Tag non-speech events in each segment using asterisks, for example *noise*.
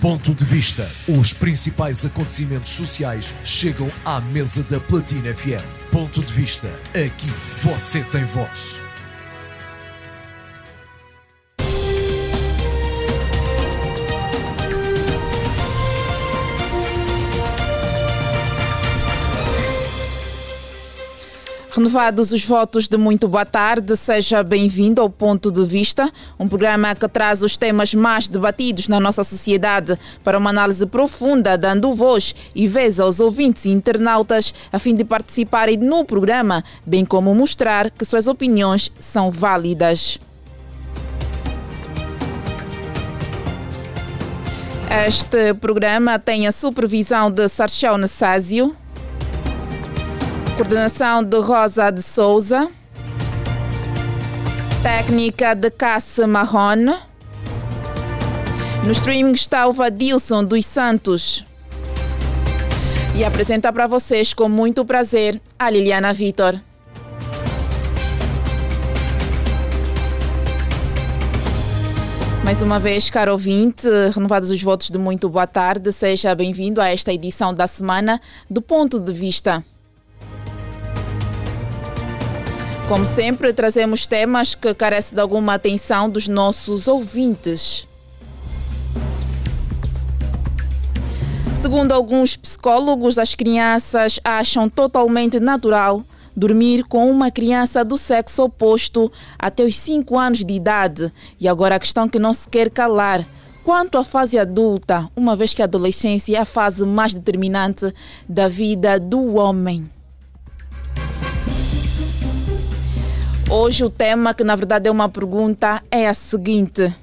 Ponto de Vista. Os principais acontecimentos sociais chegam à mesa da Platina FM. Ponto de Vista. Aqui você tem voz. Renovados os votos de muito boa tarde, seja bem-vindo ao Ponto de Vista, um programa que traz os temas mais debatidos na nossa sociedade para uma análise profunda, dando voz e vez aos ouvintes e internautas a fim de participarem no programa, bem como mostrar que suas opiniões são válidas. Este programa tem a supervisão de Sarchel Nessásio, Coordenação de Rosa de Souza. Técnica de Cássio Marrone. No streaming está o Vadilson dos Santos. E apresenta para vocês com muito prazer a Liliana Vitor. Mais uma vez, caro ouvinte, renovados os votos de muito boa tarde, seja bem-vindo a esta edição da semana do Ponto de Vista. Como sempre, trazemos temas que carecem de alguma atenção dos nossos ouvintes. Segundo alguns psicólogos, as crianças acham totalmente natural dormir com uma criança do sexo oposto até os 5 anos de idade. E agora a questão que não se quer calar. Quanto à fase adulta, uma vez que a adolescência é a fase mais determinante da vida do homem. Hoje o tema, que na verdade é uma pergunta, é a seguinte: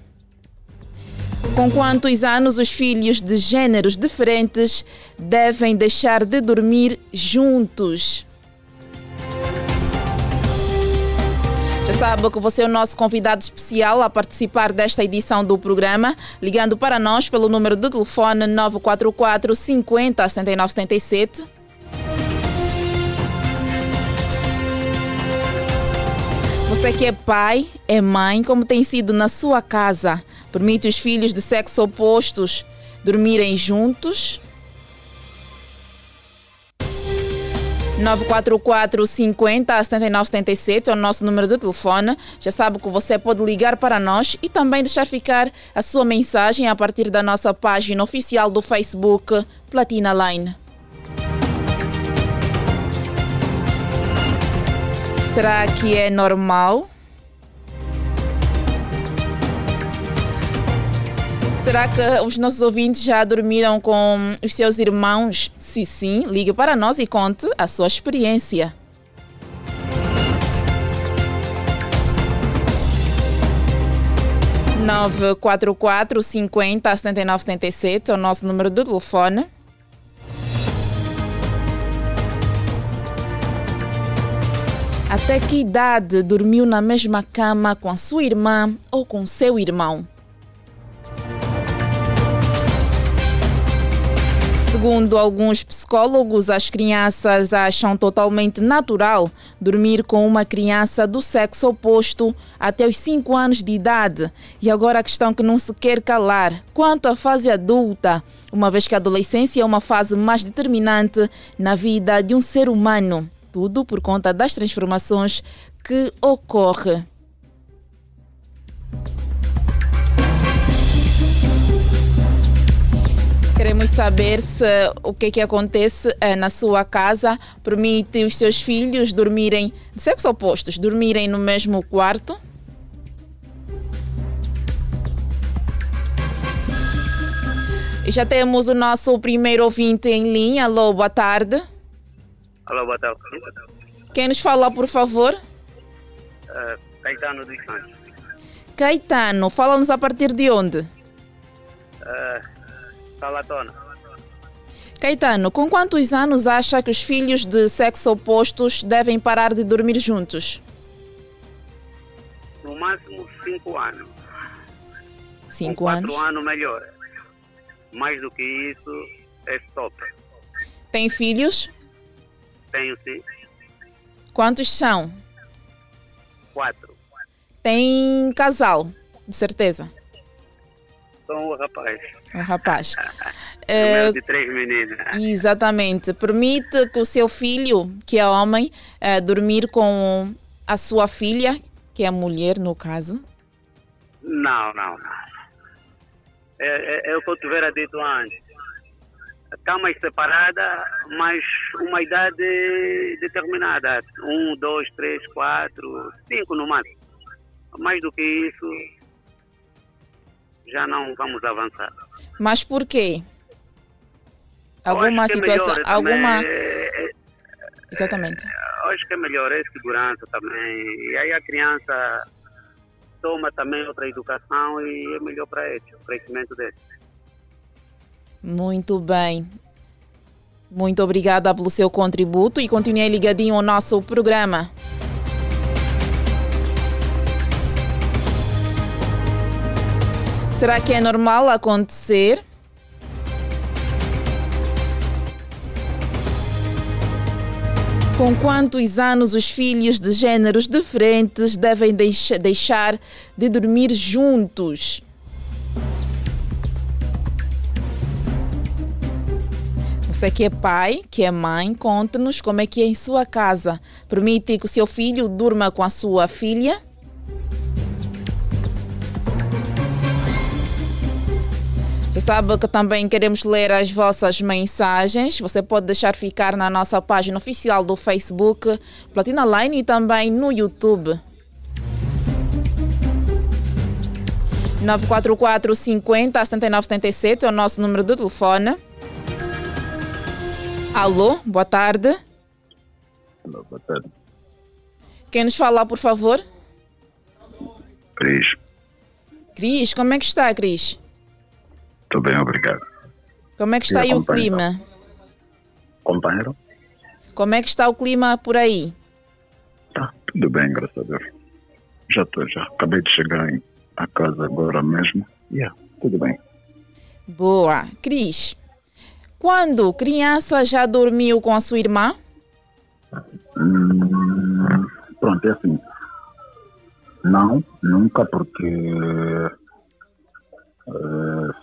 Com quantos anos os filhos de gêneros diferentes devem deixar de dormir juntos? Já sabe que você é o nosso convidado especial a participar desta edição do programa, ligando para nós pelo número de telefone 944 50 7977 Você que é pai, é mãe, como tem sido na sua casa, permite os filhos de sexo opostos dormirem juntos? 944 50 79 77 é o nosso número de telefone. Já sabe que você pode ligar para nós e também deixar ficar a sua mensagem a partir da nossa página oficial do Facebook Platina Line. Será que é normal? Será que os nossos ouvintes já dormiram com os seus irmãos? Se sim, ligue para nós e conte a sua experiência. Nove quatro quatro cinquenta setenta e nove setenta e sete é o nosso número de telefone. Até que idade dormiu na mesma cama com a sua irmã ou com seu irmão? Segundo alguns psicólogos, as crianças acham totalmente natural dormir com uma criança do sexo oposto até os 5 anos de idade. E agora a questão que não se quer calar: quanto à fase adulta, uma vez que a adolescência é uma fase mais determinante na vida de um ser humano tudo por conta das transformações que ocorre. Queremos saber se o que, que acontece eh, na sua casa permite os seus filhos dormirem de sexo opostos, dormirem no mesmo quarto. E já temos o nosso primeiro ouvinte em linha. Alô, boa tarde. Alô, boa tarde. Quem nos fala, por favor? Uh, Caetano dos Santos. Caetano, fala-nos a partir de onde? Uh, Salatona. Caetano, com quantos anos acha que os filhos de sexo opostos devem parar de dormir juntos? No máximo 5 anos. 5 anos? 4 anos melhor. Mais do que isso, é stop. Tem filhos? Tenho sim. Quantos são? Quatro. Tem casal, de certeza. Sou um rapaz. Um rapaz. *laughs* é, de três meninas. Exatamente. Permite que o seu filho, que é homem, é, dormir com a sua filha, que é mulher, no caso? Não, não, não. É, é, é o que eu tivera dito antes. Camas separadas, mas uma idade determinada. Um, dois, três, quatro, cinco no máximo. Mais do que isso, já não vamos avançar. Mas por quê? Alguma é situação, é alguma... É, Exatamente. Acho que é melhor, é segurança também. E aí a criança toma também outra educação e é melhor para ele, o crescimento dele. Muito bem. Muito obrigada pelo seu contributo e continue ligadinho ao nosso programa. Será que é normal acontecer? Com quantos anos os filhos de gêneros diferentes devem deixar de dormir juntos? Você que é pai, que é mãe, conte-nos como é que é em sua casa. Permite que o seu filho durma com a sua filha? Já sabe que também queremos ler as vossas mensagens. Você pode deixar ficar na nossa página oficial do Facebook, Platina Line e também no YouTube. 944 50 79 77 é o nosso número de telefone. Alô, boa tarde. Alô, boa tarde. Quem nos fala, por favor? Cris. Cris, como é que está, Cris? Estou bem, obrigado. Como é que está e aí o clima? Companheiro? Como é que está o clima por aí? Tá, tudo bem, graças a Deus. Já estou, já. Acabei de chegar em, a casa agora mesmo. Yeah, tudo bem. Boa. Cris, quando criança já dormiu com a sua irmã? Hum, pronto, é assim. Não, nunca, porque uh,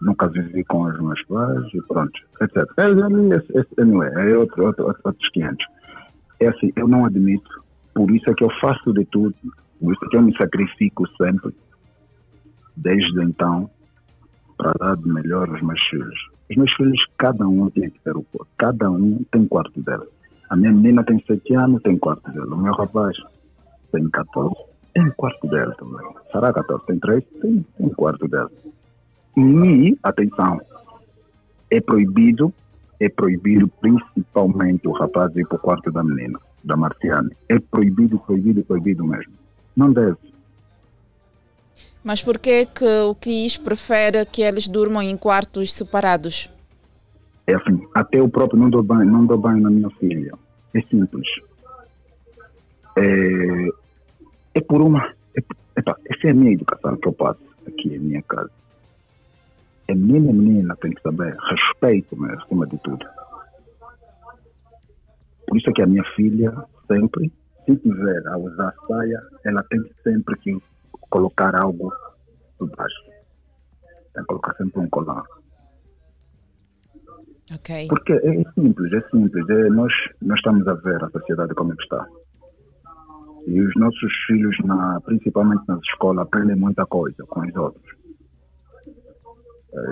nunca vivi com os meus pais e pronto, etc. É, é, anyway, é outro, outro, outros 500. É assim, eu não admito, por isso é que eu faço de tudo, por isso é que eu me sacrifico sempre, desde então, para dar de melhor aos meus filhos. Os meus filhos, cada um tem que ter o quarto, cada um tem quarto dela. A minha menina tem 7 anos, tem quarto dela. O meu rapaz tem 14, tem quarto dela também. Será 14? Tem 3? Tem, tem quarto dela. E, atenção, é proibido, é proibido principalmente o rapaz ir para o quarto da menina, da Marciane. É proibido, proibido, proibido mesmo. Não deve. Mas por que que o Cris prefere que eles durmam em quartos separados? É assim, até o próprio não dou banho, não dou banho na minha filha. É simples. É, é por uma... É, essa é a minha educação que eu passo aqui em minha casa é menina, menina, tem que saber respeito, mas acima de tudo. Por isso é que a minha filha sempre, se tiver a usar saia, ela tem sempre que colocar algo por baixo. Tem que colocar sempre um colar. Okay. Porque é simples, é simples. É, nós, nós estamos a ver a sociedade como está. E os nossos filhos, na, principalmente nas escolas, aprendem muita coisa com os outros.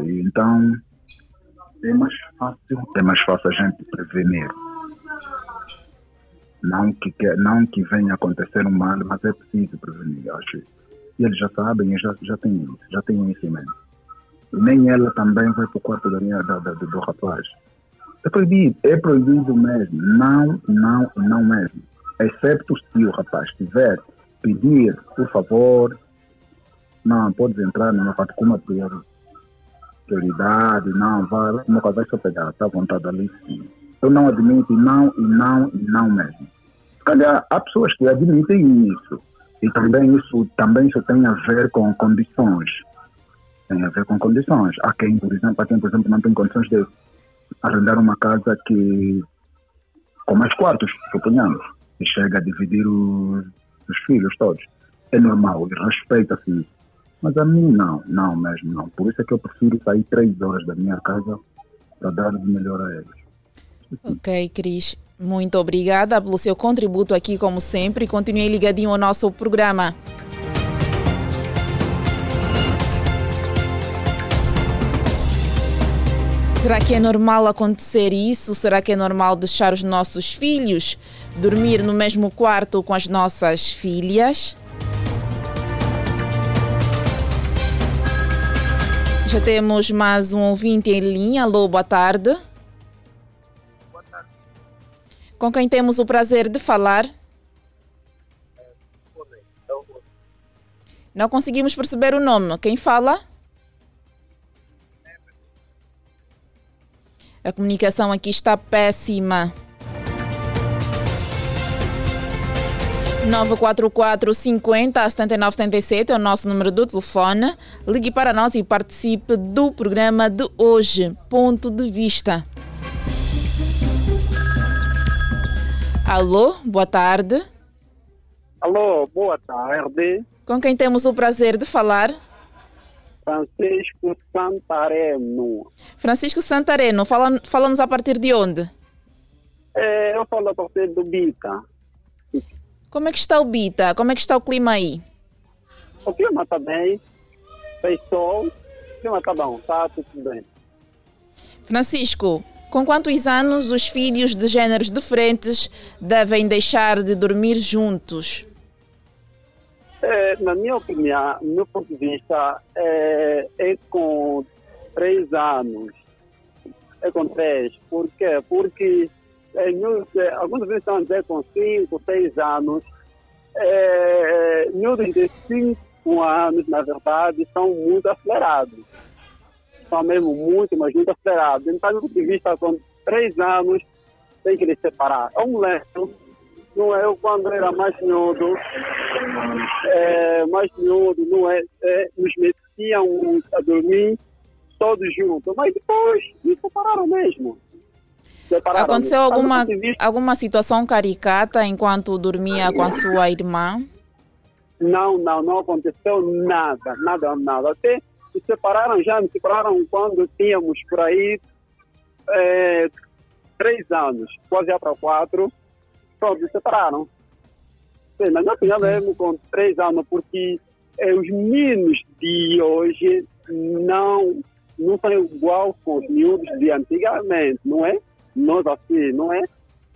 Então, é mais fácil, é mais fácil a gente prevenir. Não que, não que venha acontecer um mal, mas é preciso prevenir, acho. E eles já sabem, já, já têm já têm conhecimento. Nem ela também vai para o quarto da minha, da, da, do rapaz. É proibido, é proibido mesmo. Não, não, não mesmo. Excepto se o rapaz tiver pedir, por favor, não, podes entrar no meu quarto com uma prioridade, não, vai, uma coisa vai só pegar, está à vontade ali sim. Eu não admito, não, e não, e não mesmo. Se calhar há pessoas que admitem isso, e também isso, também isso tem a ver com condições. Tem a ver com condições. Há quem, por exemplo, há quem, por exemplo, não tem condições de arrendar uma casa que com mais quartos, suponhamos, e chega a dividir os, os filhos todos. É normal, respeita-se Mas a mim não, não mesmo não. Por isso é que eu prefiro sair três horas da minha casa para dar o melhor a eles. Ok, Cris. Muito obrigada pelo seu contributo aqui, como sempre. Continue ligadinho ao nosso programa. Será que é normal acontecer isso? Será que é normal deixar os nossos filhos dormir no mesmo quarto com as nossas filhas? Já temos mais um ouvinte em linha. Alô, boa tarde. Com quem temos o prazer de falar? Não conseguimos perceber o nome. Quem fala? A comunicação aqui está péssima. 944 50 79 77 é o nosso número do telefone. Ligue para nós e participe do programa de hoje. Ponto de vista. Alô, boa tarde. Alô, boa tarde. Com quem temos o prazer de falar? Francisco Santareno. Francisco Santareno, fala, fala-nos a partir de onde? É, eu falo a partir do Bita. Como é que está o Bita? Como é que está o clima aí? O clima está bem, fez sol, o clima está bom, está tudo bem. Francisco, com quantos anos os filhos de gêneros diferentes devem deixar de dormir juntos? É, na minha opinião, no meu ponto de vista, é, é com três anos. É com três. Por quê? Porque é, é, alguns vezes estão a dizer com cinco, seis anos. É, miúdos de cinco anos, na verdade, são muito acelerados. São mesmo muito, mas muito acelerados. Então, do ponto de vista, com três anos, tem que eles separar. É um moleque não é eu quando era mais miúdo, é, mais miúdo, não é, é, nos metiam a dormir todos juntos, mas depois nos separaram mesmo. Separaram Aconteceu alguma, alguma situação caricata enquanto dormia com a sua irmã? Não, não, não aconteceu nada, nada, nada. Até se separaram já, me separaram quando tínhamos por aí é, três anos, quase já para quatro pronto, se separaram. Sim, mas eu tinha mesmo com três anos, porque é, os meninos de hoje não, não são igual com os miúdos de antigamente, não é? Nós assim, não é?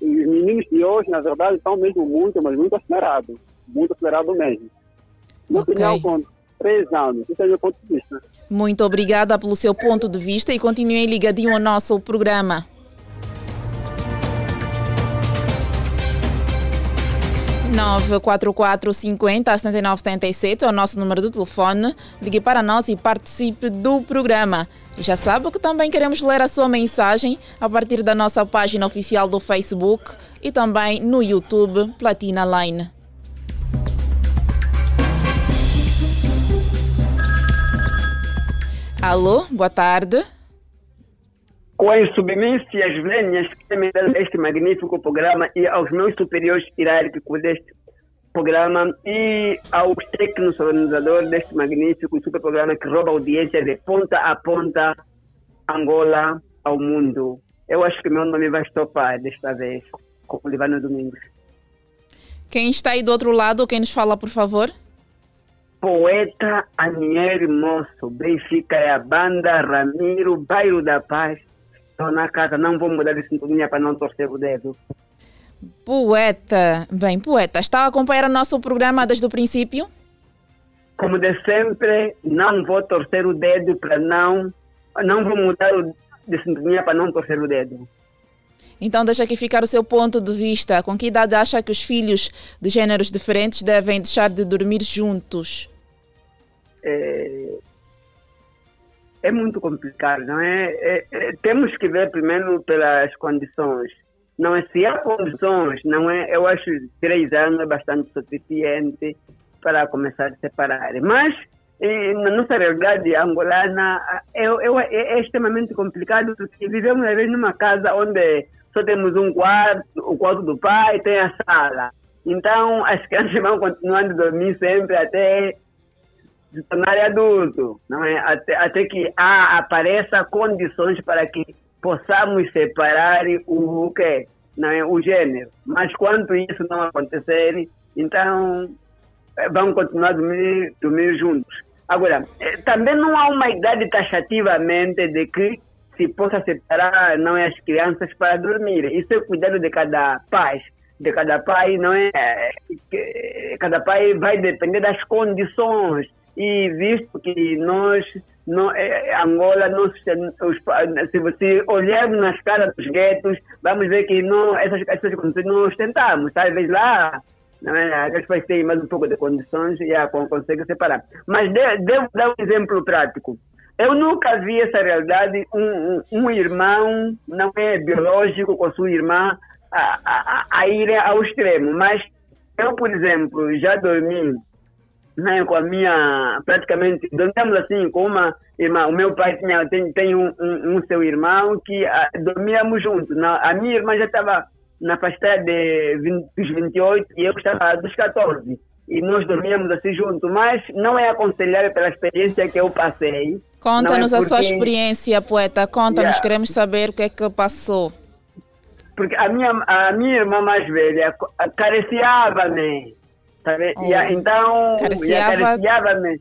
Os meninos de hoje, na verdade, estão mesmo muito, mas muito acelerados. Muito acelerados mesmo. No okay. final, com três anos. Esse é o meu ponto de vista. Muito obrigada pelo seu ponto de vista e continue ligadinho ao nosso programa. 944 50 79 77 é o nosso número do telefone. Ligue para nós e participe do programa. E já sabe que também queremos ler a sua mensagem a partir da nossa página oficial do Facebook e também no YouTube Platina Line. Alô, boa tarde. Com as submissões venhas que me dão este magnífico programa e aos meus superiores hierárquicos deste programa e aos técnicos organizadores deste magnífico super programa que rouba audiência de ponta a ponta, Angola ao mundo. Eu acho que meu nome vai estopar desta vez, com o Livano Domingos. Quem está aí do outro lado, quem nos fala, por favor? Poeta Aniel Moço, Benfica é a banda Ramiro, Bairro da Paz, Estou na casa, não vou mudar de sintonia para não torcer o dedo. Poeta, bem, poeta, está a acompanhar o nosso programa desde o princípio? Como de sempre, não vou torcer o dedo para não, não vou mudar de sintonia para não torcer o dedo. Então deixa aqui ficar o seu ponto de vista. Com que idade acha que os filhos de gêneros diferentes devem deixar de dormir juntos? É, é muito complicado, não é? É, é? Temos que ver primeiro pelas condições. Não é se há condições, não é? Eu acho que três anos é bastante suficiente para começar a separar. Mas na nossa realidade angolana é, é, é, extremamente complicado porque vivemos às vezes numa casa onde só temos um quarto, o quarto do pai tem a sala. Então as crianças vão continuando a dormir sempre até se tornar adulto, não é? Até, até que há, apareça condições para que possamos separar o, o que não é? o gênero. Mas quando isso não acontecer, então eh, vão continuar a dormir, dormir juntos. Agora, eh, também não há uma idade taxativamente de que se possa separar não é, as crianças para dormir. Isso é cuidado de cada pai. De cada pai, não é? Cada pai vai depender das condições. E visto que nós, não, é, Angola, nós, os, se você olharmos nas caras dos guetos, vamos ver que não, essas, essas condições não ostentamos. Talvez lá não é? Eles vai ter mais um pouco de condições e a, consegue separar. Mas de, devo dar um exemplo prático. Eu nunca vi essa realidade, um, um, um irmão não é biológico com sua irmã a, a, a ir ao extremo, mas eu, por exemplo, já dormi né, com a minha, praticamente, dormíamos assim com uma irmã, o meu pai tinha, tem, tem um, um, um seu irmão que a, ah, dormíamos juntos, na, a minha irmã já estava na faixa de 20, dos 28 e eu estava dos 14 e nós dormíamos assim juntos, mas não é aconselhável pela experiência que eu passei. Conta-nos é porque... a sua experiência, poeta. Conta-nos, yeah. queremos saber o que é que passou. Porque a minha, a minha irmã mais velha acariciava-me. Tá oh. Então, acariciava-me.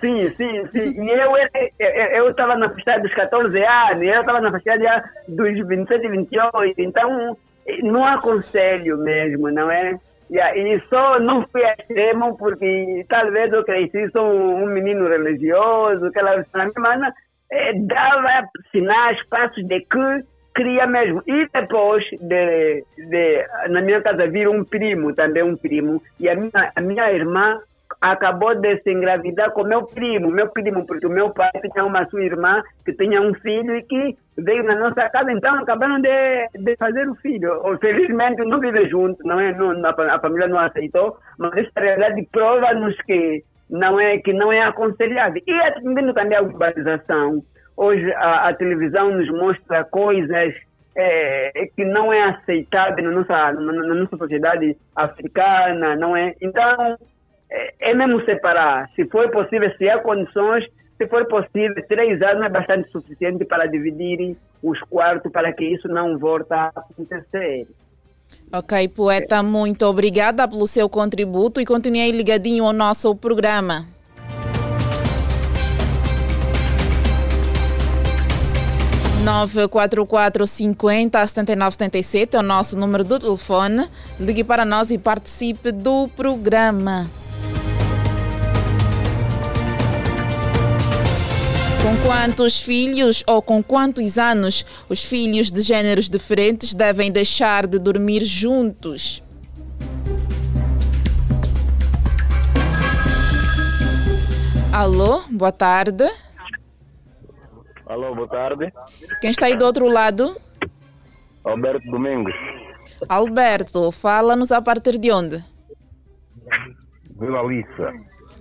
Sim, sim, sim. E eu eu estava na faixa dos 14 anos, eu estava na faixa dos 27, 28. Então, não aconselho mesmo, não é? E só não fui extremo porque talvez eu cresci, sou um menino religioso, aquela minha mana, eh, dava sinais, passos de que queria mesmo. E depois, de, de, na minha casa, vir um primo, também um primo, e a minha, a minha irmã acabou de se engravidar com meu primo, meu primo, porque o meu pai tinha uma sua irmã que tinha um filho e que veio na nossa casa, então acabaram de, de fazer o filho. Felizmente não vive junto, não é, não, a, família não aceitou, mas essa realidade prova-nos que não é que não é aconselhável. E atendendo também a globalização, hoje a, a televisão nos mostra coisas é, que não é aceitável na nossa, na nossa sociedade africana, não é? Então é, é mesmo separar. Se for possível, se há condições, se for possível, três anos é bastante suficiente para dividir os quartos para que isso não volte a acontecer. Ok, poeta, muito obrigada pelo seu contributo e continue ligadinho ao nosso programa. Nove quatro quatro cinquenta setenta e nove setenta e sete é o nosso número do telefone. Ligue para nós e participe do programa. Com quantos filhos ou com quantos anos os filhos de gêneros diferentes devem deixar de dormir juntos? Alô, boa tarde. Alô, boa tarde. Quem está aí do outro lado? Alberto Domingos. Alberto, fala-nos a partir de onde? Vila Lissa.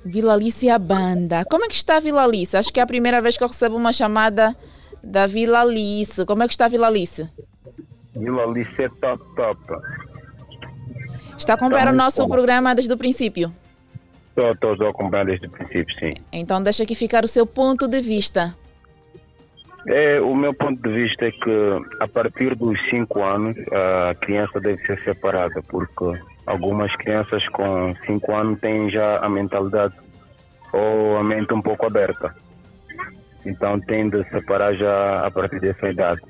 Vila Alice e a banda. Como é que está a Vila Alice? Acho que é a primeira vez que eu recebo uma chamada da Vila Alice. Como é que está a Vila Alice? Vila Alice é top, top. Está a acompanhar o nosso bom. programa desde o princípio? Estou, estou, estou a acompanhar desde o princípio, sim. Então deixa aqui ficar o seu ponto de vista. É, o meu ponto de vista é que a partir dos 5 anos a criança deve ser separada, porque algumas crianças com 5 anos têm já a mentalidade ou a mente um pouco aberta. Então tem de separar já a partir dessa idade.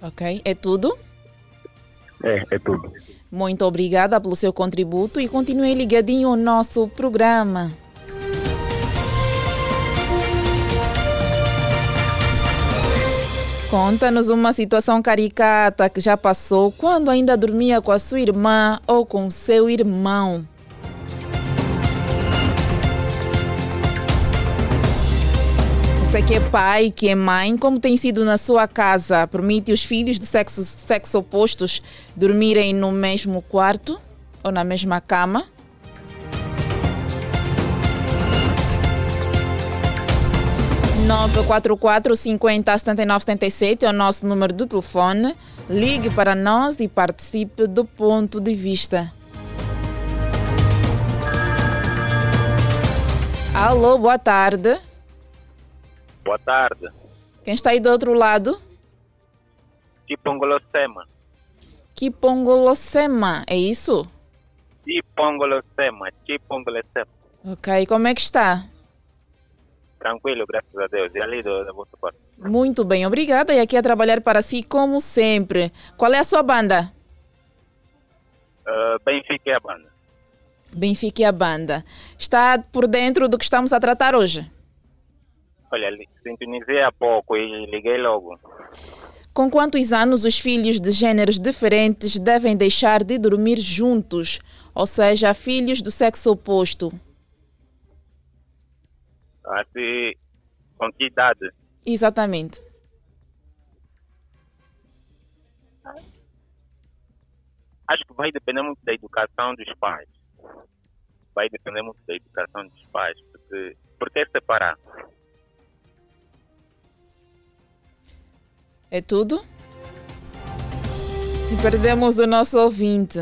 Ok, é tudo? É, é tudo. Muito obrigada pelo seu contributo e continue ligadinho ao nosso programa. Conta-nos uma situação caricata que já passou quando ainda dormia com a sua irmã ou com seu irmão. Você que é pai, que é mãe, como tem sido na sua casa? Permite os filhos de sexo, sexo opostos dormirem no mesmo quarto ou na mesma cama? 944 50 79 77 é o nosso número de telefone. Ligue para nós e participe do ponto de vista. Alô, boa tarde. Boa tarde. Quem está aí do outro lado? Kipongolosema. Kipongolosema, é isso? Kipongolosema, Kipongolosema. Ok, como é que está? Tranquilo, graças a Deus. E ali do, da vossa parte? Muito bem, obrigada. E aqui a trabalhar para si, como sempre. Qual é a sua banda? Uh, Benfica é a banda. Benfica é a banda. Está por dentro do que estamos a tratar hoje? Olha, sintonizei há pouco e liguei logo. Com quantos anos os filhos de gêneros diferentes devem deixar de dormir juntos? Ou seja, filhos do sexo oposto? Assim, com que idade? Exatamente. Acho que vai depender muito da educação dos pais. Vai depender muito da educação dos pais. Porque, porque separar? É tudo? E perdemos o nosso ouvinte.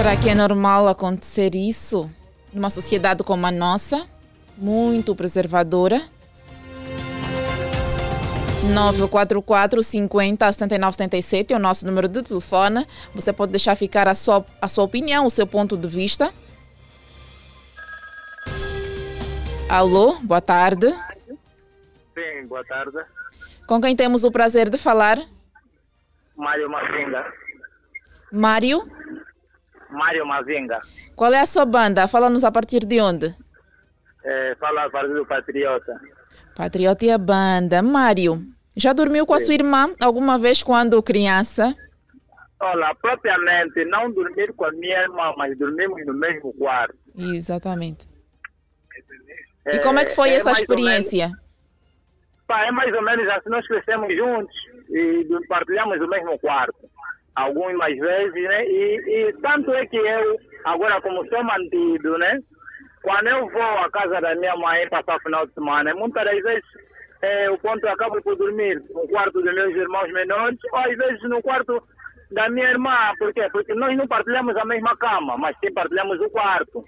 Será que é normal acontecer isso numa sociedade como a nossa, muito preservadora? 944 50 79 77 é o nosso número de telefone. Você pode deixar ficar a sua, a sua opinião, o seu ponto de vista. Alô, boa tarde. Sim, boa tarde. Com quem temos o prazer de falar? Mário Mazinga. Mário? Mário Mazinga. Qual é a sua banda? Fala-nos a partir de onde? É, fala a partir do Patriota. Patriota e a banda. Mário, já dormiu com a sua irmã alguma vez quando criança? Olha, propriamente não dormir com a minha irmã, mas dormimos no mesmo quarto. Exatamente. E como é que foi é, essa experiência? Menos, pá, é mais ou menos assim, nós crescemos juntos e partilhamos o mesmo quarto. Algumas vezes, né? E, e tanto é que eu, agora como sou mantido, né? Quando eu vou à casa da minha mãe passar o final de semana, muitas das vezes é, o ponto eu acabo por dormir no quarto dos meus irmãos menores, ou às vezes no quarto da minha irmã. Por quê? Porque nós não partilhamos a mesma cama, mas sim partilhamos o quarto.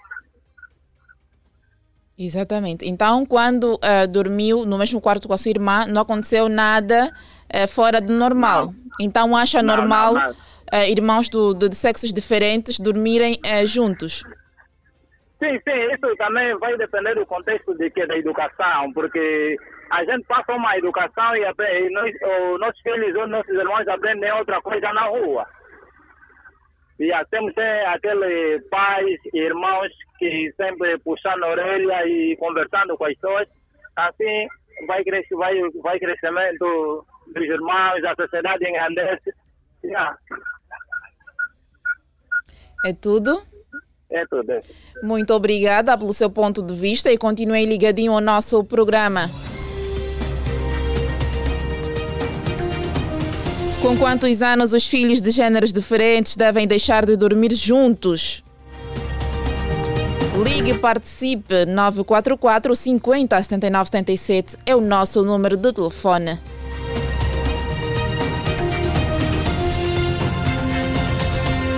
Exatamente. Então, quando uh, dormiu no mesmo quarto com a sua irmã, não aconteceu nada uh, fora do normal. Não. Então, acha não, normal não, uh, irmãos do, do, de sexos diferentes dormirem juntos? Sim, sim. Isso também vai depender do contexto de que da educação, porque a gente passa uma educação e, e nós, os nossos filhos ou nossos irmãos aprendem outra coisa na rua. E temos é, aqueles pais e irmãos que sempre puxando a orelha e conversando com as pessoas. Assim vai, crescer, vai, vai crescimento dos irmãos, a sociedade engrandece. Yeah. É tudo? É tudo. É. Muito obrigada pelo seu ponto de vista e continue ligadinho ao nosso programa. Com quantos anos os filhos de gêneros diferentes devem deixar de dormir juntos? Ligue e participe 944 50 79 77 é o nosso número de telefone.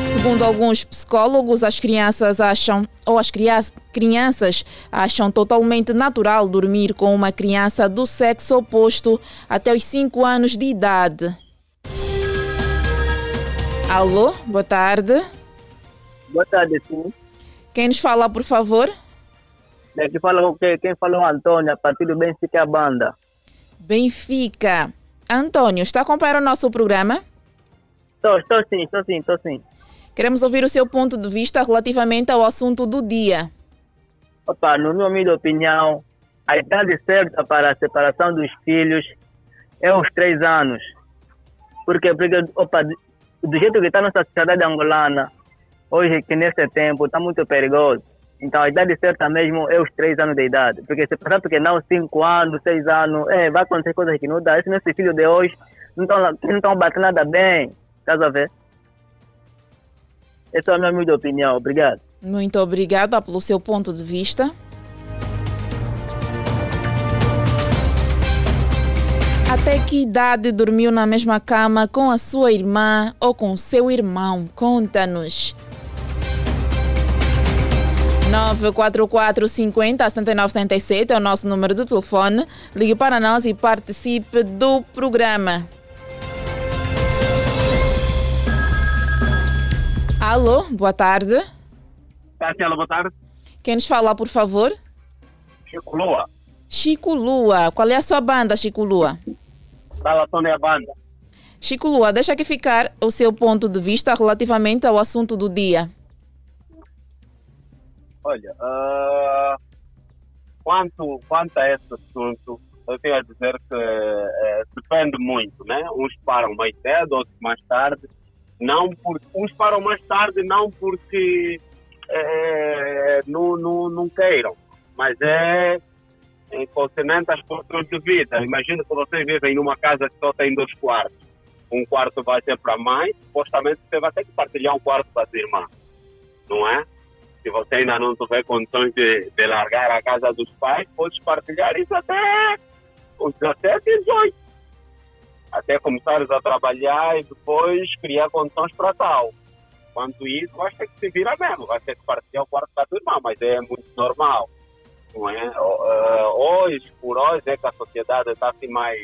Segundo alguns psicólogos, as crianças acham, ou as crianças acham totalmente natural dormir com uma criança do sexo oposto até os 5 anos de idade. Alô, boa tarde. Boa tarde, sim. Quem nos fala, por favor? Aqui fala o quê? Quem falou Antônio, a partir do Benfica a banda. Benfica. Antônio, está a acompanhar o nosso programa? Estou, estou sim, estou sim, estou sim. Queremos ouvir o seu ponto de vista relativamente ao assunto do dia. Opa, no meu minha opinião, a idade certa para a separação dos filhos é os três anos. Porque, porque opa, do jeito que está nossa sociedade angolana, hoje, que nesse tempo, está muito perigoso. Então, a idade certa mesmo é os três anos de idade. Porque se passar porque não, cinco anos, seis anos, é, vai acontecer coisas que não dá. Esse nosso filho de hoje não estão batendo nada bem. Estás a ver? Essa é a minha opinião. Obrigado. Muito obrigada pelo seu ponto de vista. Até que idade dormiu na mesma cama com a sua irmã ou com seu irmão? Conta-nos. 944 50 79 77 é o nosso número de telefone. Ligue para nós e participe do programa. Alô, boa tarde. Tatiana, boa tarde. Quem nos fala, por favor? Chico Lua. Chico Lua. Qual é a sua banda, Chico Lua? Fala, Tony a banda. Chico Lua, deixa aqui ficar o seu ponto de vista relativamente ao assunto do dia. Olha, uh, quanto, quanto a esse assunto, eu tenho a dizer que uh, depende muito, né? Uns param mais cedo, outros mais tarde. Não por, uns param mais tarde não porque uh, não, não, não queiram, mas é concernente às questões de vida. Imagina que vocês vivem numa casa que só tem dois quartos. Um quarto vai ser para a mãe, supostamente você vai ter que partilhar um quarto para a irmã, não é? Se você ainda não tiver condições de, de largar a casa dos pais, pode partilhar isso até os 17, 18. Até começares a trabalhar e depois criar condições para tal. Quanto isso, vai ter que se virar mesmo, vai ter que partilhar o quarto da tua irmã, mas é muito normal não é? Uh, hoje, por hoje, é que a sociedade está assim mais,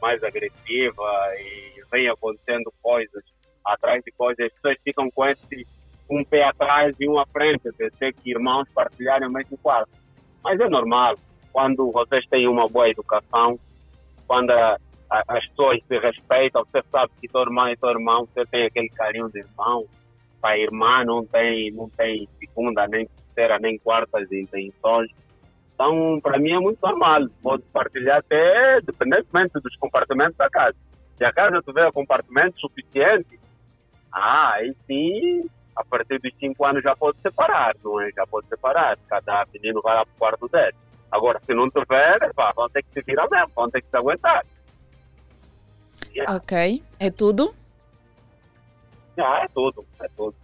mais agressiva e vem acontecendo coisas atrás de coisas, as pessoas ficam com esse um pé atrás e um à frente, ter que irmãos partilharem o mesmo quarto. Mas é normal, quando vocês têm uma boa educação, quando a, a, as pessoas se respeitam, você sabe que tua irmã e teu irmão, você tem aquele carinho de irmão, a irmã não tem, não tem segunda, nem terceira, nem quartas intenções, então, para mim é muito normal. Pode partilhar até, independentemente dos compartimentos da casa. Se a casa tiver compartimento suficiente, ah, aí sim, a partir dos 5 anos já pode separar, não é? Já pode separar. Cada menino vai lá para o quarto dele. Agora, se não tiver, pá, vão ter que se virar mesmo, vão ter que se aguentar. Yeah. Ok. É tudo? Ah, é tudo, é tudo.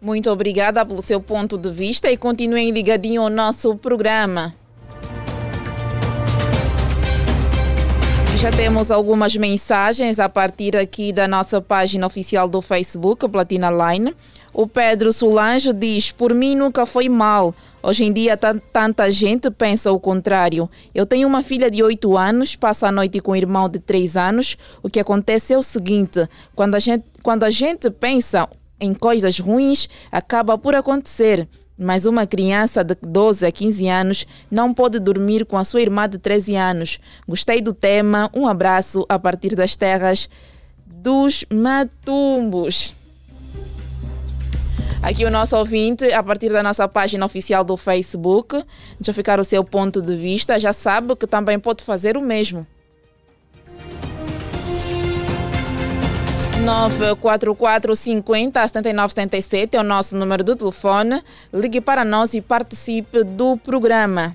Muito obrigada pelo seu ponto de vista e continuem ligadinho ao nosso programa. Já temos algumas mensagens a partir aqui da nossa página oficial do Facebook, Platina Line. O Pedro Solange diz: Por mim nunca foi mal. Hoje em dia tanta gente pensa o contrário. Eu tenho uma filha de 8 anos, passa a noite com um irmão de 3 anos. O que acontece é o seguinte: quando a gente, quando a gente pensa em coisas ruins, acaba por acontecer. Mas uma criança de 12 a 15 anos não pode dormir com a sua irmã de 13 anos. Gostei do tema. Um abraço a partir das terras dos Matumbos. Aqui o nosso ouvinte, a partir da nossa página oficial do Facebook, deixa ficar o seu ponto de vista, já sabe que também pode fazer o mesmo. 944 50 79 77 é o nosso número do telefone. Ligue para nós e participe do programa.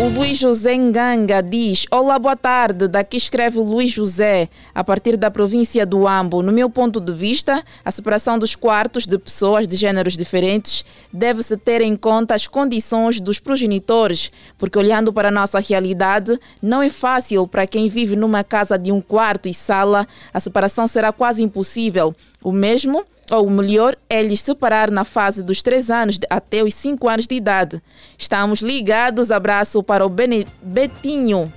O Luiz José Nganga diz: Olá, boa tarde. Daqui escreve o Luiz José, a partir da província do Ambo. No meu ponto de vista, a separação dos quartos de pessoas de gêneros diferentes deve-se ter em conta as condições dos progenitores, porque olhando para a nossa realidade, não é fácil para quem vive numa casa de um quarto e sala, a separação será quase impossível. O mesmo ou melhor, é lhes separar na fase dos 3 anos até os 5 anos de idade. Estamos ligados. Abraço para o Bene Betinho.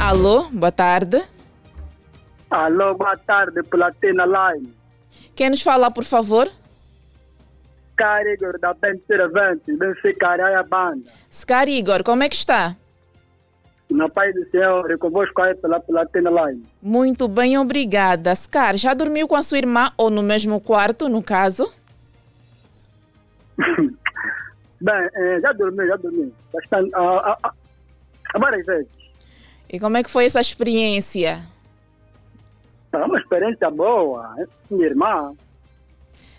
Alô, boa tarde. Alô, boa tarde, Platina Line. Quem nos fala, por favor? Scar Igor, da Benfica Benfica, Araia Banda. Scar Igor, como é que está? Na paz do Senhor e convosco aí pela Platina Line. Muito bem, obrigada. Scar, já dormiu com a sua irmã ou no mesmo quarto, no caso? *laughs* bem, é, já dormi, já dormi. Bastante, ah, ah, ah, várias vezes. E como é que foi essa experiência? É uma experiência boa. Minha irmã.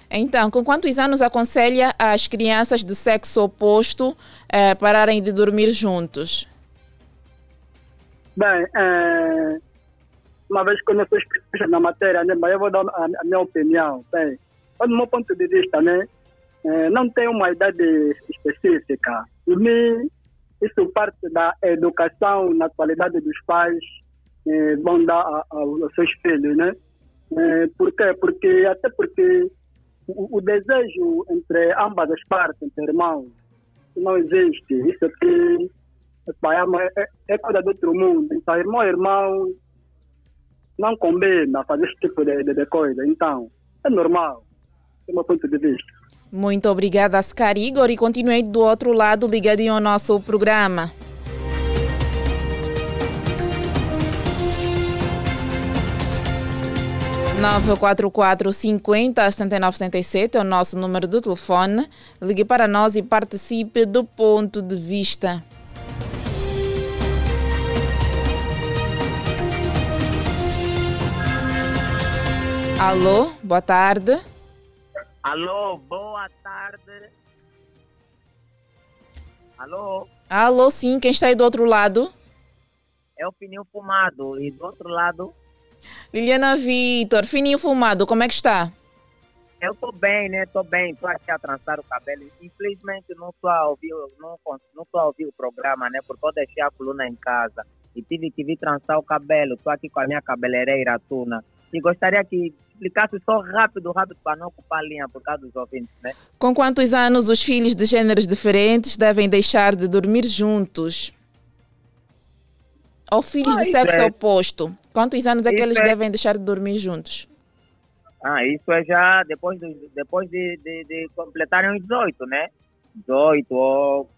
Então, com quantos anos aconselha as crianças de sexo oposto eh, pararem de dormir juntos? Bem, é, uma vez que eu não sou na matéria, né, mas eu vou dar a, a minha opinião. Bem, do meu ponto de vista, né, é, não tem uma idade específica. E mim, isso parte da educação na qualidade dos pais eh, vão dar a- a- aos seus filhos, né? Eh, por quê? Porque, até porque o, o desejo entre ambas as partes, entre irmãos, não existe. Isso aqui epá, é, coisa do outro mundo. Então, irmão irmão não combina fazer esse tipo de, de, de coisa. Então, é normal, do meu ponto de vista. Muito obrigada, Ascar Igor, e continuei do outro lado ligadinho ao nosso programa. Nove quatro quatro cinquenta setenta nove setenta e sete é o nosso número do telefone. Ligue para nós e participe do ponto de vista. Alô, boa tarde. Alô, boa tarde. Alô, Alô, sim, quem está aí do outro lado? é o Fininho Fumado. E do outro lado, Liliana Vitor, fininho fumado, como é que está? eu tô bem, né? Tô bem. Tô aqui a trançar o cabelo. Infelizmente, não tô a ouvir, não, não tô a ouvir o programa, né? Porque eu deixei a coluna em casa e tive que vir trançar o cabelo. Tô aqui com a minha cabeleireira, Tuna. E gostaria que explicasse só rápido, rápido, para não ocupar a linha por causa dos ouvintes, né? Com quantos anos os filhos de gêneros diferentes devem deixar de dormir juntos? Ou filhos Ah, de sexo é- oposto? Quantos anos é que isso eles é- devem deixar de dormir juntos? Ah, isso é já depois, do, depois de, de, de completarem os 18, né? 18 ou.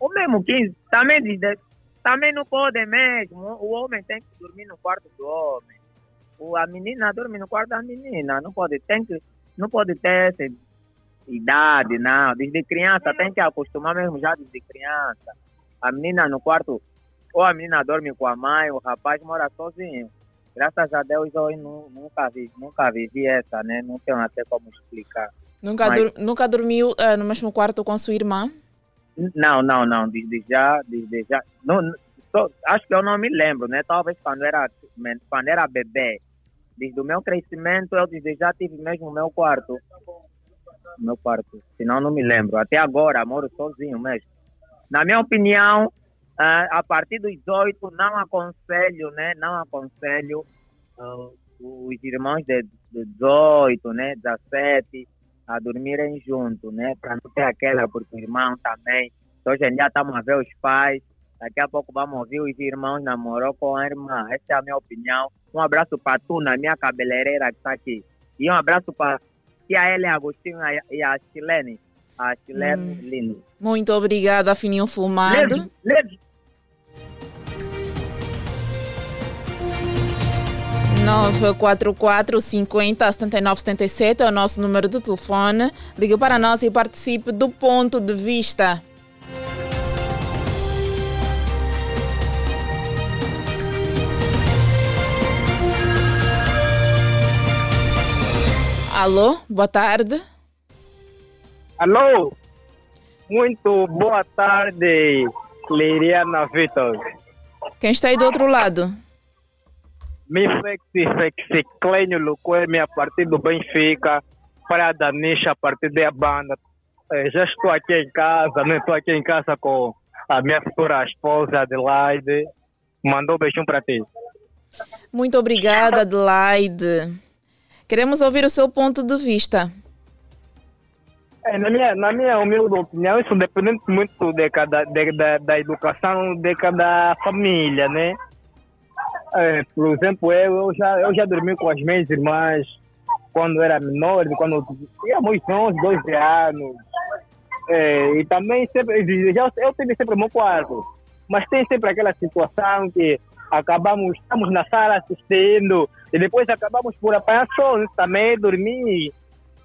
Ou mesmo 15. Também, de- de- também não pode mesmo. O homem tem que dormir no quarto do homem. A menina dorme no quarto da menina. Não pode, tem que, não pode ter essa idade, não. Desde criança tem que acostumar mesmo já desde criança. A menina no quarto, ou a menina dorme com a mãe, o rapaz mora sozinho. Graças a Deus eu nu- nunca vi, nunca vivi essa, né? Não tenho até como explicar. Nunca, Mas- dur- nunca dormiu ah, no mesmo quarto com sua irmã? Não, não, não, desde já, desde já. Não, só- acho que eu não me lembro, né? Talvez quando era, quando era bebê. Desde o meu crescimento, eu desde já tive mesmo o meu quarto. Meu quarto. Senão não me lembro. Até agora, moro sozinho mesmo. Na minha opinião, ah, a partir dos 18, não aconselho, né? Não aconselho ah, os irmãos de, de 18, né? 17, a dormirem junto, né? Para não ter aquela, porque o irmão também. Hoje em dia estamos a ver os pais, daqui a pouco vamos ouvir os irmãos namorou com a irmã. Essa é a minha opinião. Um abraço para tu, na minha cabeleireira que está aqui. E um abraço para tia Ellen Agostinho e a Chilene. A Chilene Lino. Muito obrigada, fininho fumado. Leve, leve. 944 50 79 77 é o nosso número de telefone. Ligue para nós e participe do ponto de vista. Alô, boa tarde. Alô, muito boa tarde, Liriana Vitor. Quem está aí do outro lado? Me flexi, flexi, Clênio Luquemi a partir do Benfica, para a Danisha a partir da banda. Eh, já estou aqui em casa, né? Estou aqui em casa com a minha futura esposa, Adelaide. Mandou um beijinho para ti. Muito obrigada, Adelaide. Queremos ouvir o seu ponto de vista. É, na, minha, na minha humilde opinião, isso depende muito de cada, de, da, da educação de cada família, né? É, por exemplo, eu, eu, já, eu já dormi com as minhas irmãs quando era menor, quando tínhamos 11, 12 anos. É, e também sempre, já, eu tive sempre meu quarto. Mas tem sempre aquela situação que acabamos, estamos na sala assistindo e depois acabamos por apanhar sono também, dormir.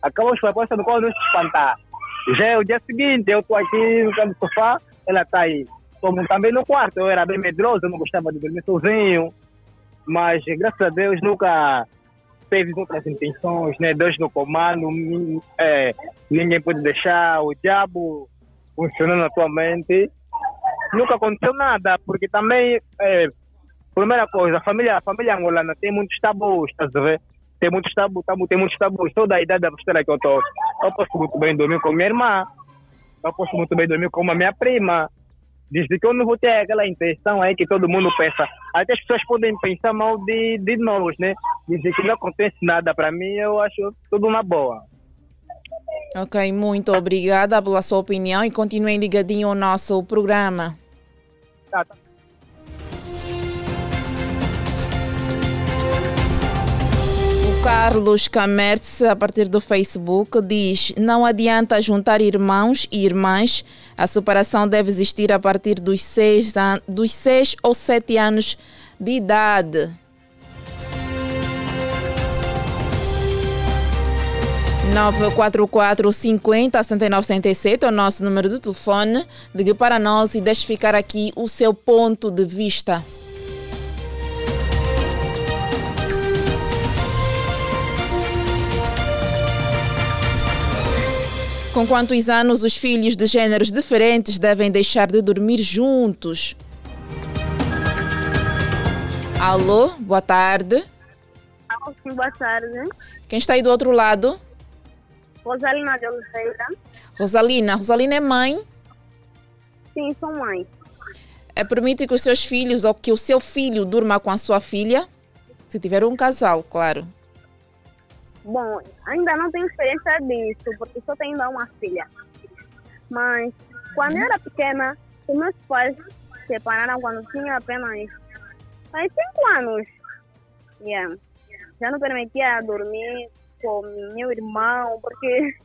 Acabamos por apanhar sono quando nos espantar. Já é o dia seguinte, eu estou aqui no canto do sofá, ela está aí. Como também no quarto, eu era bem medroso, eu não gostava de dormir sozinho. Mas graças a Deus nunca teve outras intenções, né? Deus no comando, é, ninguém pode deixar o diabo funcionando na tua mente. Nunca aconteceu nada, porque também, é, primeira coisa, a família, a família angolana tem muitos tabus, estás a ver? Tem muitos tabus, tabu, tem muitos tabus. Toda a idade da postura que eu estou, eu posso muito bem dormir com minha irmã, eu posso muito bem dormir com a minha prima, desde que eu não vou ter aquela intenção aí que todo mundo pensa. Até as pessoas podem pensar mal de, de nós, né? Dizer que não acontece nada para mim, eu acho tudo uma boa. Ok, muito obrigada pela sua opinião e continuem ligadinho ao nosso programa. Tá, tá. Carlos Camerce, a partir do Facebook, diz: Não adianta juntar irmãos e irmãs, a separação deve existir a partir dos seis, dos seis ou sete anos de idade. 944 50 79 77 é o nosso número de telefone. Ligue para nós e deixe ficar aqui o seu ponto de vista. Com quantos anos os filhos de gêneros diferentes devem deixar de dormir juntos? Alô, boa tarde. Alô, sim, boa tarde. Quem está aí do outro lado? Rosalina de Oliveira. Rosalina. Rosalina é mãe? Sim, sou mãe. É, permite que os seus filhos ou que o seu filho durma com a sua filha? Se tiver um casal, claro. Bom, ainda não tenho experiência disso, porque só tenho uma filha. Mas quando eu era pequena, os meus pais se separaram quando tinha apenas faz cinco anos. Yeah. Já não permitia dormir com meu irmão, porque,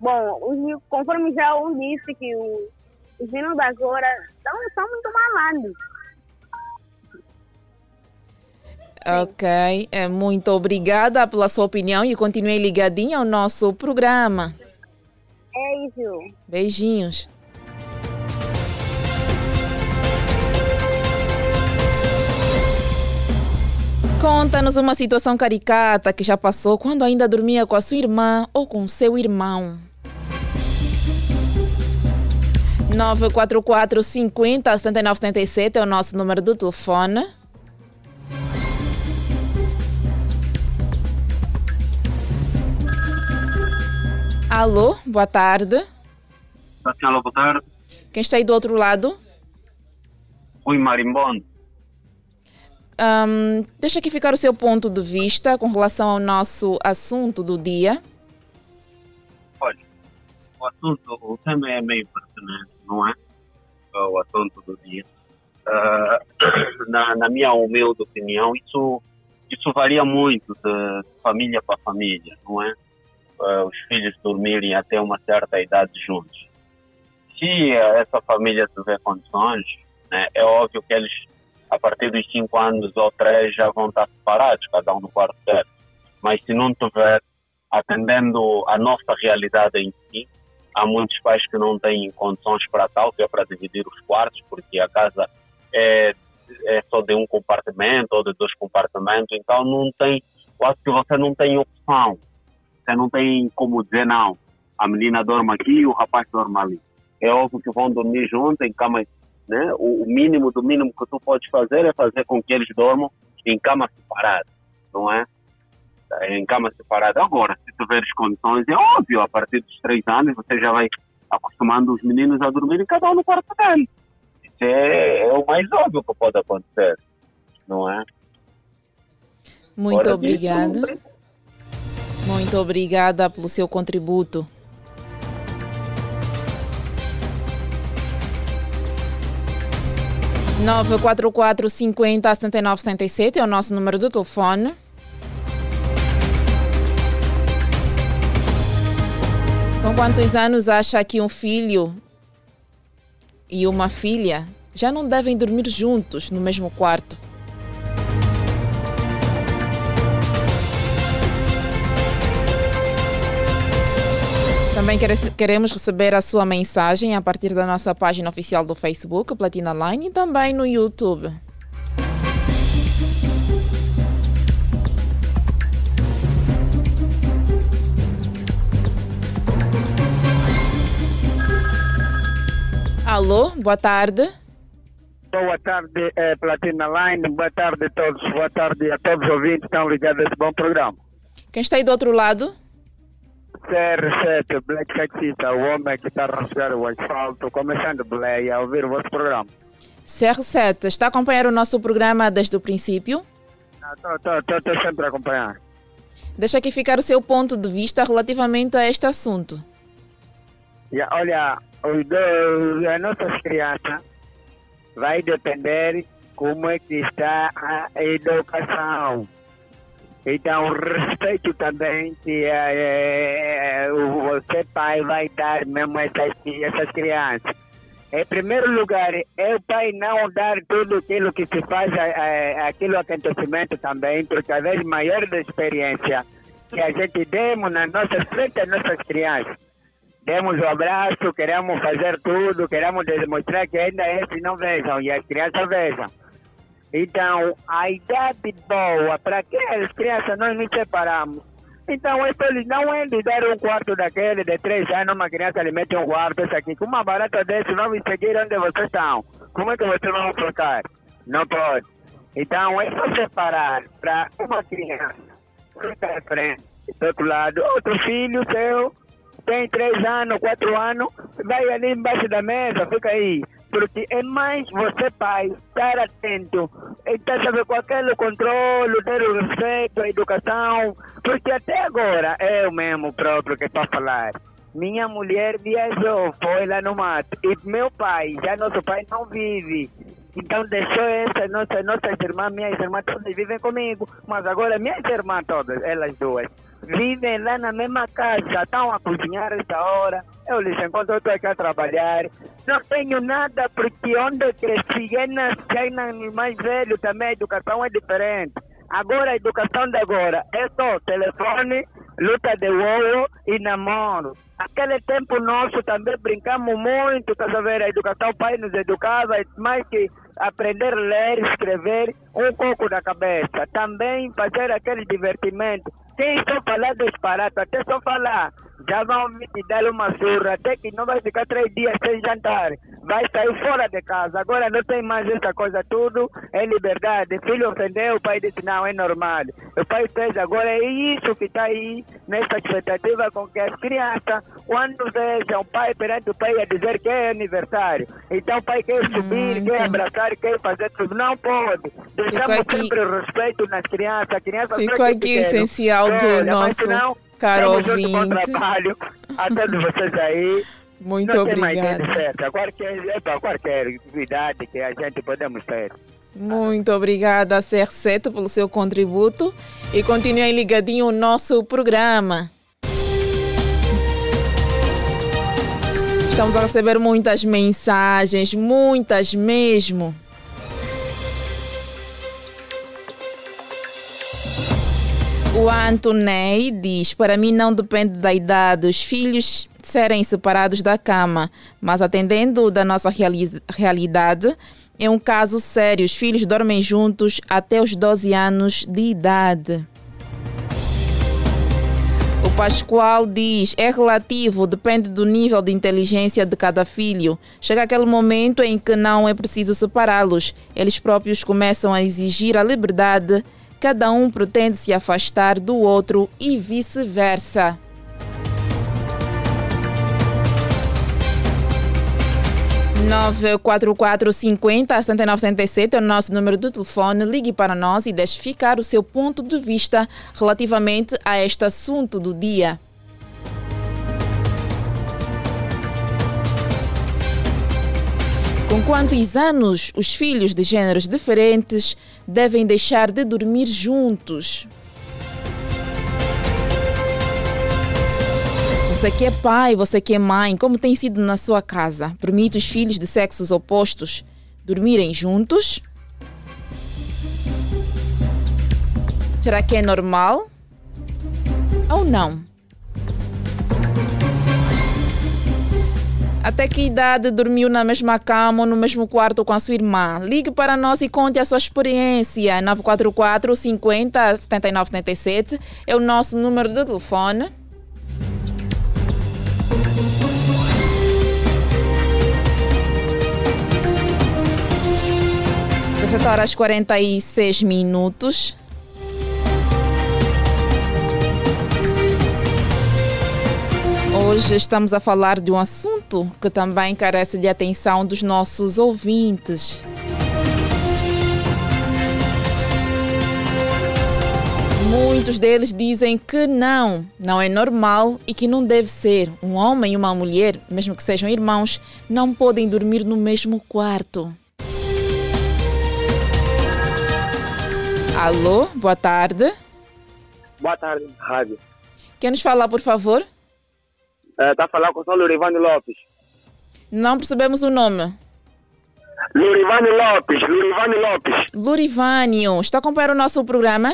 bom, os, conforme já um disse que os meninos da agora são, são muito malandros. Ok, é, muito obrigada pela sua opinião e continue ligadinha ao nosso programa. Beijo. Beijinhos. Conta-nos uma situação caricata que já passou quando ainda dormia com a sua irmã ou com seu irmão. 944 50 79 77 é o nosso número do telefone. Alô, boa tarde. Alô, boa tarde. Quem está aí do outro lado? Rui Marimbondo. Um, deixa aqui ficar o seu ponto de vista com relação ao nosso assunto do dia. Olha, o assunto, o tema é meio pertinente, não é? O assunto do dia. Uh, *coughs* na, na, minha humilde opinião, isso, isso varia muito de família para família, não é? Uh, os filhos dormirem até uma certa idade juntos. Se essa família tiver condições, né, é óbvio que eles a partir dos 5 anos ou 3 já vão estar separados, cada um no quarto dele. Mas se não tiver atendendo a nossa realidade em si, há muitos pais que não têm condições para tal, que é para dividir os quartos, porque a casa é, é só de um compartimento ou de dois compartimentos, então não tem, acho que você não tem opção, você não tem como dizer não, a menina dorme aqui e o rapaz dorme ali. É óbvio que vão dormir juntos em camas né? O, mínimo do mínimo que tu podes fazer é fazer com que eles dormam em cama separada, não é? Em cama separada. Agora, se tiveres condições, é óbvio, a partir dos três anos você já vai acostumando os meninos a dormir cada um no quarto dele. Isso é, é o mais óbvio que pode acontecer, não é? Muito obrigada. Muito obrigada pelo seu contributo. 944 50 79 77 é o nosso número do telefone. Com quantos anos acha que um filho e uma filha já não devem dormir juntos no mesmo quarto? Também queremos receber a sua mensagem a partir da nossa página oficial do Facebook, Platina Line, e também no YouTube. Alô, boa tarde. Boa tarde, é, Platina Line. Boa tarde a todos. Boa tarde a todos os ouvintes que estão ligados a esse bom programa. Quem está aí do outro lado? CR7, Black Taxista, o homem que está a rasgar o asfalto, começando Belém a ouvir o vosso programa. CR7, está a acompanhar o nosso programa desde o princípio? Estou sempre a acompanhar. Deixa aqui ficar o seu ponto de vista relativamente a este assunto. Yeah, olha, os dois, as nossas crianças vai depender como é que está a educação. Então, respeito também que é, é, você pai vai dar mesmo essas, essas crianças. Em primeiro lugar, é o pai não dar tudo aquilo que se faz, é, acontecimento também, porque às vezes maior da experiência que a gente demos na nossa frente às nossas crianças. Demos o um abraço, queremos fazer tudo, queremos demonstrar que ainda esses não vejam e as crianças vejam. Então, a idade boa, para que as crianças nós nos separamos? Então, eles não é de dar um quarto daquele de três anos, uma criança lhe mete um quarto, isso aqui. Com uma barata desse, vamos seguir onde vocês estão. Como é que vocês vão trocar? Não pode. Então, é só separar para uma criança ficar à frente, do outro lado. Outro filho seu tem três anos, quatro anos, vai ali embaixo da mesa, fica aí porque é mais você, pai, estar atento, estar saber com aquele controle, ter o respeito, a educação, porque até agora eu mesmo próprio que estou a falar. Minha mulher viajou, foi lá no mato, e meu pai, já nosso pai não vive. Então deixou essa, nossa, nossas irmãs, minhas irmãs todas vivem comigo, mas agora minhas irmãs todas, elas duas, vivem lá na mesma casa, estão a cozinhar essa hora, eu lhes encontro, eu estou aqui a trabalhar. Não tenho nada, porque onde eu cresci, é mais velho também, a educação é diferente. Agora, a educação de agora é só telefone, luta de ovo e namoro. Aquele tempo nosso também brincamos muito, tá sabendo? A educação, o pai nos educava, mais que aprender a ler, escrever, um pouco da cabeça. Também fazer aquele divertimento. Sem só falar disparate, até só falar já vão me dar uma surra, até que não vai ficar três dias sem jantar, vai sair fora de casa. Agora não tem mais essa coisa tudo, é liberdade. Filho ofendeu, o pai disse não, é normal. O pai fez agora, é isso que está aí, nessa expectativa com que as crianças, quando vejam o pai perante o pai a dizer que é aniversário, então o pai quer subir, hum, quer abraçar, quer fazer tudo, não pode. Deixamos aqui... sempre o respeito nas crianças. A criança Ficou aqui o essencial do Olha, nosso... Caro ouvinte. Bom trabalho a todos vocês aí. Muito Não obrigada. Certo. Qualquer, qualquer atividade que a gente podemos ter. Muito obrigada, CR7, pelo seu contributo. E continue ligadinho o nosso programa. Estamos a receber muitas mensagens, muitas mesmo. O Antonei diz: Para mim não depende da idade dos filhos serem separados da cama, mas atendendo da nossa reali realidade, é um caso sério. Os filhos dormem juntos até os 12 anos de idade. O Pascoal diz: é relativo, depende do nível de inteligência de cada filho. Chega aquele momento em que não é preciso separá-los. Eles próprios começam a exigir a liberdade cada um pretende se afastar do outro e vice-versa. É o nosso número de telefone. Ligue para nós e deixe ficar o seu ponto de vista relativamente a este assunto do dia. Com quantos anos os filhos de gêneros diferentes devem deixar de dormir juntos? Você que é pai, você que é mãe, como tem sido na sua casa? Permite os filhos de sexos opostos dormirem juntos? Será que é normal? Ou não? Até que idade dormiu na mesma cama ou no mesmo quarto com a sua irmã? Ligue para nós e conte a sua experiência. 944 50 79 77 é o nosso número de telefone. Você horas 46 minutos. Hoje estamos a falar de um assunto que também carece de atenção dos nossos ouvintes. Muitos deles dizem que não, não é normal e que não deve ser. Um homem e uma mulher, mesmo que sejam irmãos, não podem dormir no mesmo quarto. Alô, boa tarde. Boa tarde, rádio. Quer nos falar, por favor? Está a falar com o São Lurivane Lopes. Não percebemos o nome. Lurivane Lopes, Lurivane Lopes. Lurivânio, está a acompanhar o nosso programa?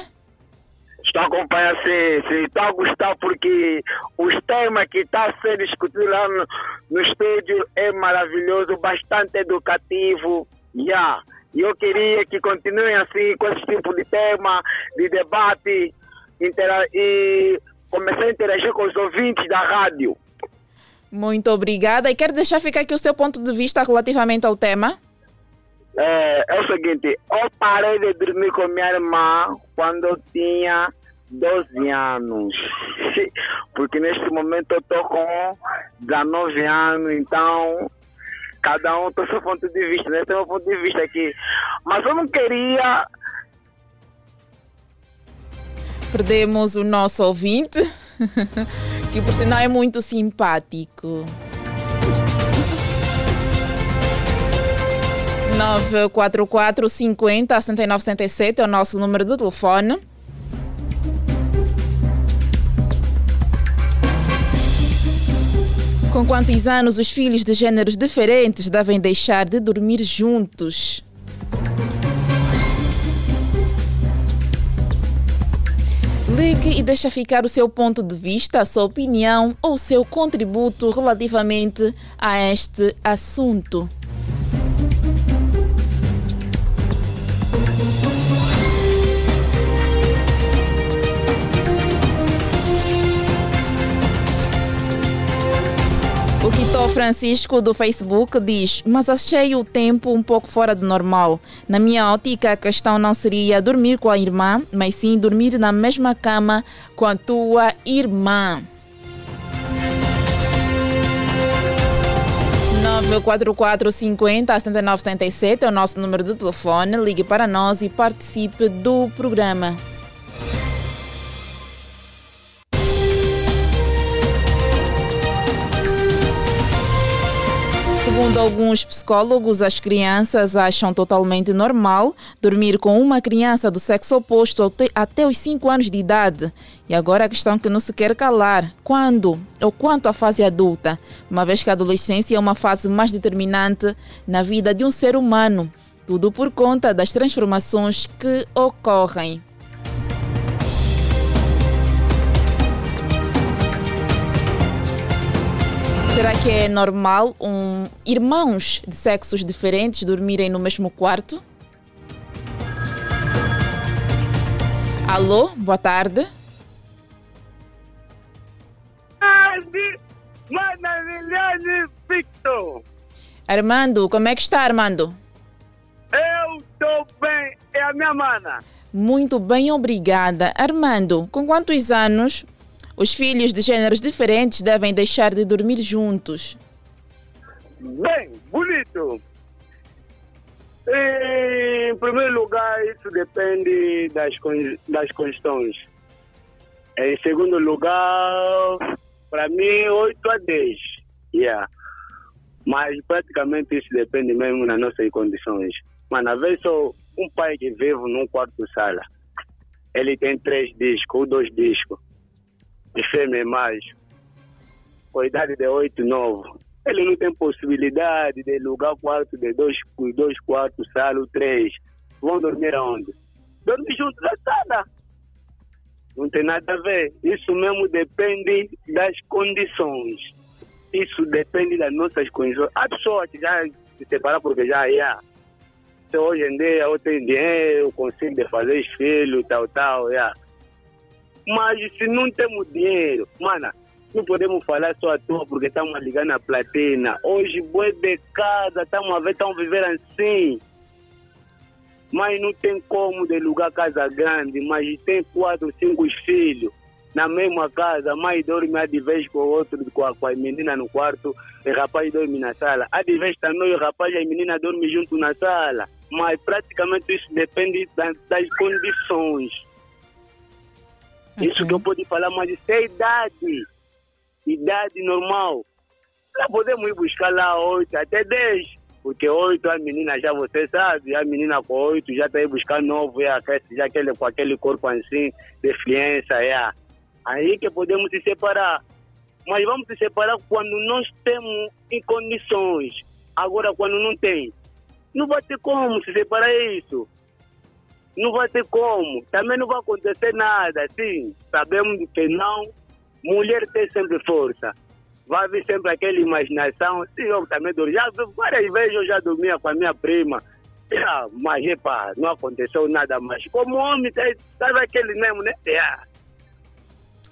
Estou a acompanhar sim, sim. Estou a gostar porque os temas que estão a ser discutidos lá no, no estúdio é maravilhoso, bastante educativo. Yeah. E eu queria que continuem assim com esse tipo de tema, de debate, e começar a interagir com os ouvintes da rádio. Muito obrigada. E quero deixar ficar aqui o seu ponto de vista relativamente ao tema. É, é o seguinte, eu parei de dormir com minha irmã quando eu tinha 12 anos. *laughs* Porque neste momento eu estou com 19 anos, então cada um tem seu ponto de vista, né? Tem meu ponto de vista aqui. Mas eu não queria. Perdemos o nosso ouvinte, *laughs* que por sinal é muito simpático. 944 50 69 77 é o nosso número de telefone. Com quantos anos os filhos de gêneros diferentes devem deixar de dormir juntos? Ligue e deixa ficar o seu ponto de vista, a sua opinião ou o seu contributo relativamente a este assunto. Francisco do Facebook diz: Mas achei o tempo um pouco fora do normal. Na minha ótica, a questão não seria dormir com a irmã, mas sim dormir na mesma cama com a tua irmã. 944 50 79 77 é o nosso número de telefone. Ligue para nós e participe do programa. Segundo alguns psicólogos, as crianças acham totalmente normal dormir com uma criança do sexo oposto até os 5 anos de idade. E agora a questão que não se quer calar: quando ou quanto à fase adulta? Uma vez que a adolescência é uma fase mais determinante na vida de um ser humano, tudo por conta das transformações que ocorrem. Será que é normal um, irmãos de sexos diferentes dormirem no mesmo quarto? Alô, boa tarde. Maravilhoso Victor! Armando, como é que está, Armando? Eu estou bem, é a minha mana. Muito bem, obrigada. Armando, com quantos anos os filhos de gêneros diferentes devem deixar de dormir juntos? Bem, bonito. Em primeiro lugar, isso depende das, das questões. Em segundo lugar, para mim, 8 a 10. Yeah. Mas praticamente isso depende mesmo das nossas condições. Mas às vezes sou um pai que vive num quarto sala. Ele tem três discos ou dois discos de fêmea macho, com idade de 8, 9, ele não tem possibilidade de alugar quarto de dois, dois quartos, sala, três. Vão dormir aonde? Dormir junto na sala. Não tem nada a ver. Isso mesmo depende das condições. Isso depende das nossas condições. Há pessoas que já se separam porque já é. Se hoje em dia eu tenho dinheiro, consigo fazer filhos, tal, tal, yeah. Mas se não temos dinheiro, mano, não podemos falar só à toa porque estamos ligando a platina. Hoje, boi de casa, estamos a ver, estamos viver assim. Mas não tem como de lugar casa grande, mas tem quatro, cinco filhos. na mesma casa, mãe dorme de vez com o outro, com a, com a menina no quarto, e rapaz dorme na sala. A de vez também o rapaz e a menina dormem junto na sala. Mas praticamente isso depende das, das condições. Isso que eu posso falar, mas isso é idade. Idade normal. Lá podemos ir buscar lá 8 até 10. Porque 8 a menina já você sabe, a menina com 8 já está aí buscar novo, é, já aquele, com aquele corpo assim, deficiência, é. Aí que podemos se separar. Mas vamos se separar quando nós temos em condições. Agora, quando não tem, não vai ter como se separar isso. Não vai ter como. Também não vai acontecer nada. Sim, sabemos que não. Mulher tem sempre força. Vai vir sempre aquela imaginação. Sim, eu também dormi. Já, várias vezes eu já dormia com a minha prima. Já, mas, epa, não aconteceu nada mais. Como homem, sabe aquele mesmo, né? Yeah.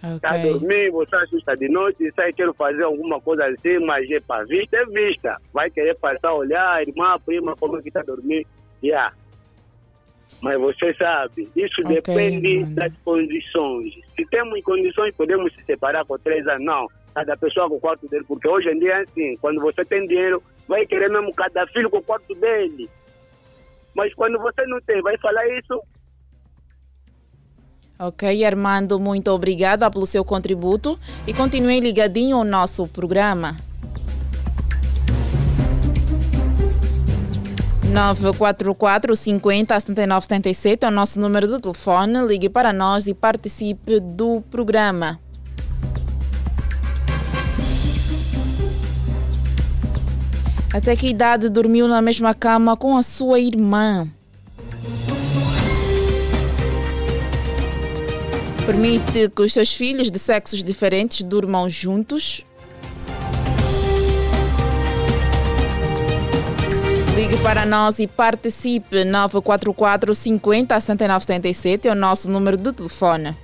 Está okay. dormindo, você assusta de noite, sai quer fazer alguma coisa assim, mas é para vista, é vista. Vai querer passar, olhar, irmã, prima, como é que está dormindo. Yeah. Mas você sabe, isso okay, depende das condições. Se temos condições, podemos se separar por três anos. Não, cada pessoa com o quarto dele, porque hoje em dia é assim, quando você tem dinheiro, vai querer mesmo cada filho com o quarto dele. Mas quando você não tem, vai falar isso, Ok, Armando, muito obrigada pelo seu contributo e continue ligadinho ao nosso programa. 944 50 79 77 é o nosso número de telefone. Ligue para nós e participe do programa. Até que idade dormiu na mesma cama com a sua irmã? Permite que os seus filhos de sexos diferentes durmam juntos. Ligue para nós e participe 944 50 79 77 é o nosso número de telefone.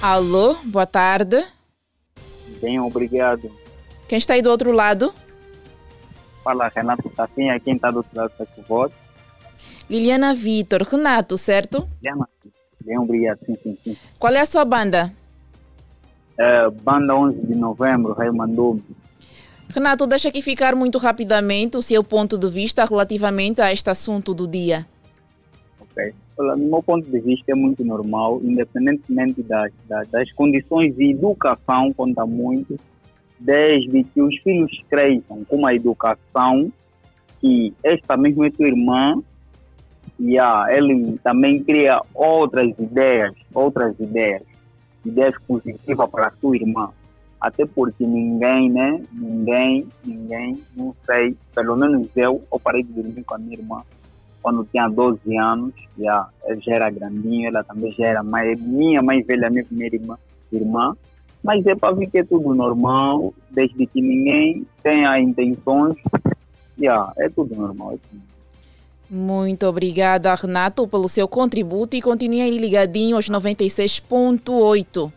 Alô, boa tarde. Bem, obrigado. Quem está aí do outro lado? Fala, Renato Tafinha, quem está do outro lado está com voz. Liliana Vitor, Renato, certo? Liliana, bem, obrigado, sim, sim, sim. Qual é a sua banda? É, banda 11 de novembro, Rei mandou Renato, deixa aqui ficar muito rapidamente o seu ponto de vista relativamente a este assunto do dia. Ok no meu ponto de vista, é muito normal, independentemente das, das, das condições de educação, conta muito, desde que os filhos cresçam com uma educação que esta mesmo é tua irmã, e ah, ele também cria outras ideias, outras ideias, ideias positivas para a sua irmã. Até porque ninguém, né? Ninguém, ninguém, não sei, pelo menos eu, eu parei de dormir com a minha irmã quando tinha 12 anos, já, já era grandinho, ela também já era mais, minha mais velha, minha primeira irmã, irmã. Mas é para ver que é tudo normal, desde que ninguém tenha intenções, já, é tudo normal. É. Muito obrigada, Renato, pelo seu contributo e continue aí ligadinho aos 96.8.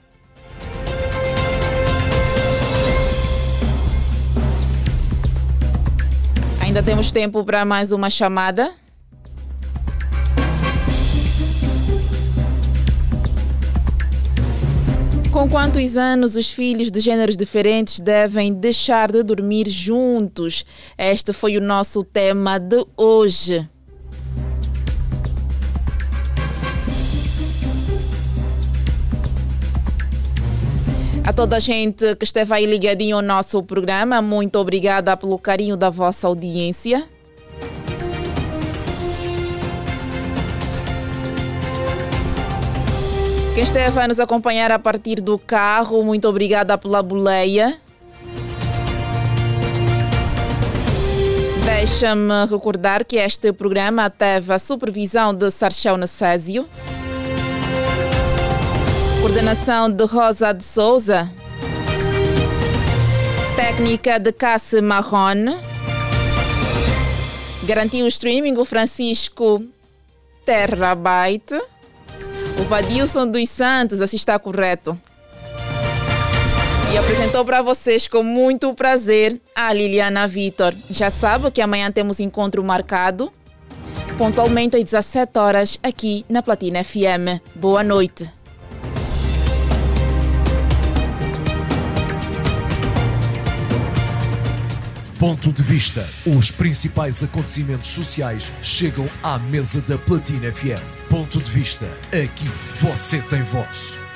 Ainda temos tempo para mais uma chamada. Com quantos anos os filhos de gêneros diferentes devem deixar de dormir juntos? Este foi o nosso tema de hoje. A toda a gente que esteve aí ligadinho ao nosso programa, muito obrigada pelo carinho da vossa audiência. Quem esteve a nos acompanhar a partir do carro, muito obrigada pela boleia. Deixa-me recordar que este programa teve a supervisão de Sarchão Necésio, coordenação de Rosa de Souza, técnica de Cassi Marrone, garantiu o streaming o Francisco Terrabyte. O Vadilson dos Santos, assim está correto. E apresentou para vocês com muito prazer a Liliana Vitor. Já sabe que amanhã temos encontro marcado, pontualmente às 17 horas, aqui na Platina FM. Boa noite. Ponto de vista. Os principais acontecimentos sociais chegam à mesa da Platina FM. Ponto de vista. Aqui você tem voz.